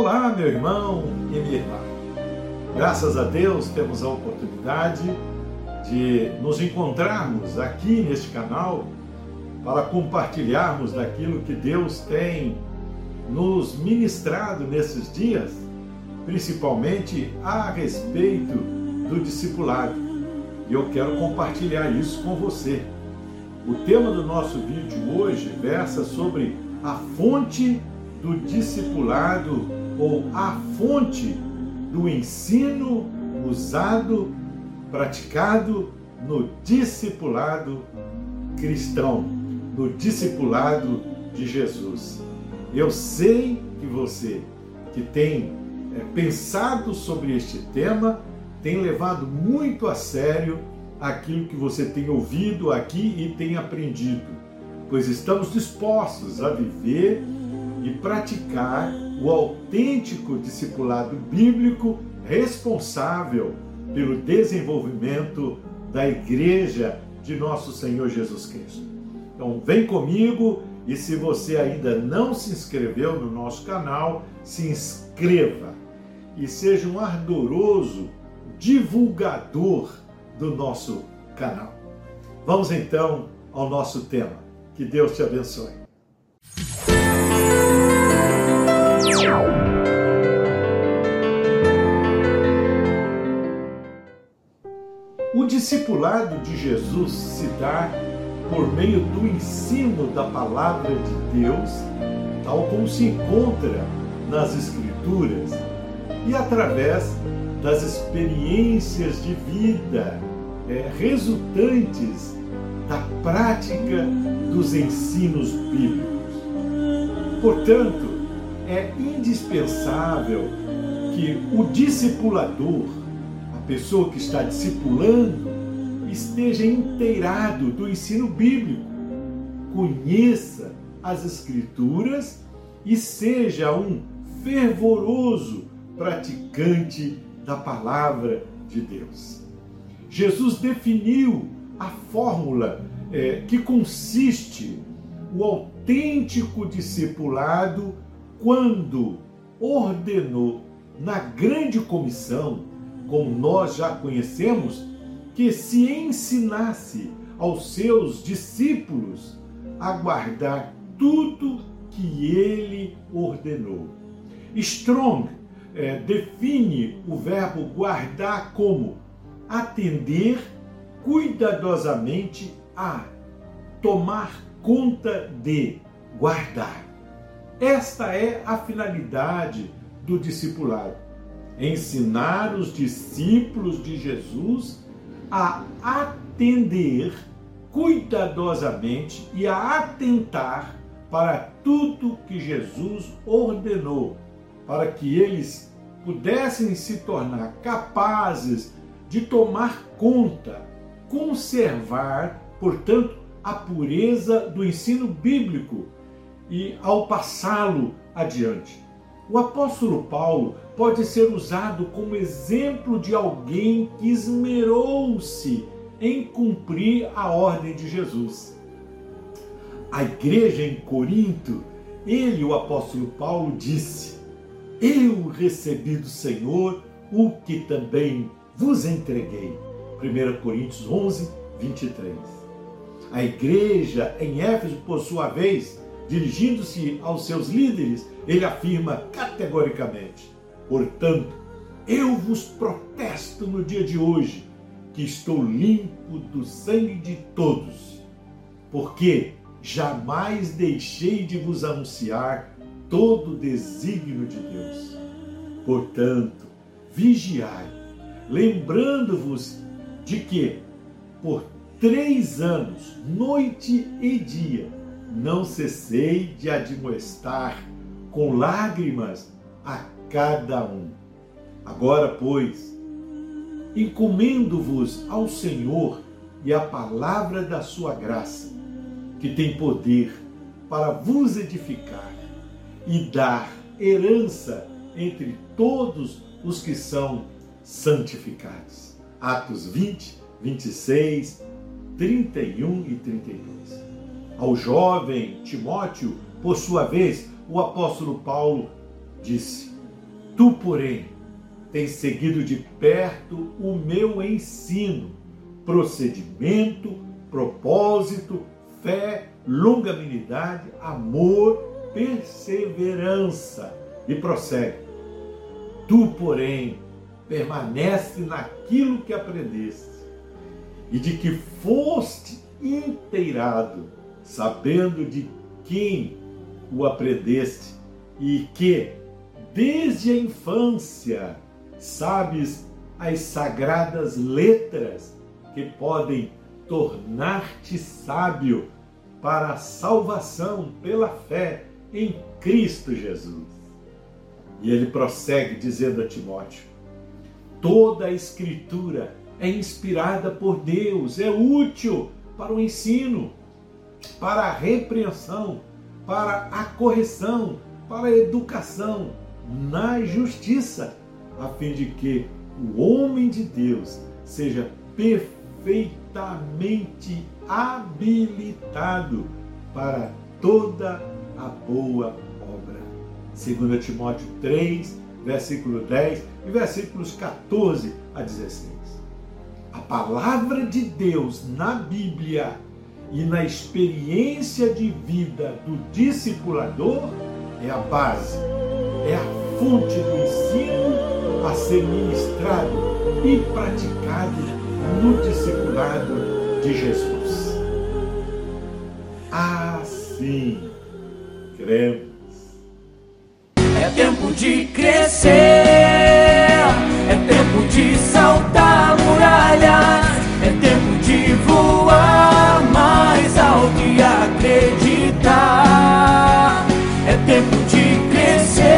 Olá, meu irmão e minha irmã. Graças a Deus temos a oportunidade de nos encontrarmos aqui neste canal para compartilharmos daquilo que Deus tem nos ministrado nesses dias, principalmente a respeito do discipulado. E eu quero compartilhar isso com você. O tema do nosso vídeo hoje versa sobre a fonte do discipulado ou a fonte do ensino usado, praticado no discipulado cristão, no discipulado de Jesus. Eu sei que você que tem é, pensado sobre este tema tem levado muito a sério aquilo que você tem ouvido aqui e tem aprendido, pois estamos dispostos a viver e praticar o autêntico discipulado bíblico responsável pelo desenvolvimento da igreja de nosso Senhor Jesus Cristo. Então, vem comigo e se você ainda não se inscreveu no nosso canal, se inscreva e seja um ardoroso divulgador do nosso canal. Vamos então ao nosso tema. Que Deus te abençoe. Discipulado de Jesus se dá por meio do ensino da palavra de Deus, tal como se encontra nas Escrituras, e através das experiências de vida é, resultantes da prática dos ensinos bíblicos. Portanto, é indispensável que o discipulador, a pessoa que está discipulando, esteja inteirado do ensino bíblico, conheça as Escrituras e seja um fervoroso praticante da palavra de Deus. Jesus definiu a fórmula é, que consiste o autêntico discipulado quando ordenou na grande comissão, como nós já conhecemos, que se ensinasse aos seus discípulos a guardar tudo que ele ordenou. Strong é, define o verbo guardar como atender cuidadosamente a, tomar conta de, guardar. Esta é a finalidade do discipulado: ensinar os discípulos de Jesus a atender cuidadosamente e a atentar para tudo que Jesus ordenou, para que eles pudessem se tornar capazes de tomar conta, conservar, portanto, a pureza do ensino bíblico e ao passá-lo adiante. O apóstolo Paulo pode ser usado como exemplo de alguém que esmerou-se em cumprir a ordem de Jesus. A igreja em Corinto, ele, o apóstolo Paulo, disse: Eu recebi do Senhor o que também vos entreguei. 1 Coríntios 11, 23. A igreja em Éfeso, por sua vez, Dirigindo-se aos seus líderes, ele afirma categoricamente: Portanto, eu vos protesto no dia de hoje que estou limpo do sangue de todos, porque jamais deixei de vos anunciar todo o desígnio de Deus. Portanto, vigiai, lembrando-vos de que, por três anos, noite e dia, não cessei de admoestar com lágrimas a cada um. Agora, pois, encomendo-vos ao Senhor e à palavra da sua graça, que tem poder para vos edificar e dar herança entre todos os que são santificados. Atos 20, 26, 31 e 32 ao jovem Timóteo, por sua vez, o apóstolo Paulo disse: Tu, porém, tens seguido de perto o meu ensino, procedimento, propósito, fé, longanimidade, amor, perseverança. E prossegue. Tu, porém, permanece naquilo que aprendeste e de que foste inteirado, sabendo de quem o aprendeste e que, desde a infância, sabes as sagradas letras que podem tornar-te sábio para a salvação pela fé em Cristo Jesus. E ele prossegue dizendo a Timóteo: toda a Escritura é inspirada por Deus, é útil para o ensino, para a repreensão, para a correção, para a educação na justiça, a fim de que o homem de Deus seja perfeitamente habilitado para toda a boa obra. 2 Timóteo 3, versículo 10 e versículos 14 a 16. A palavra de Deus na Bíblia e na experiência de vida do discipulador é a base, é a fonte do ensino a ser ministrado e praticado no discipulado de Jesus. Assim cremos. É tempo de crescer, é tempo de sair de crescer.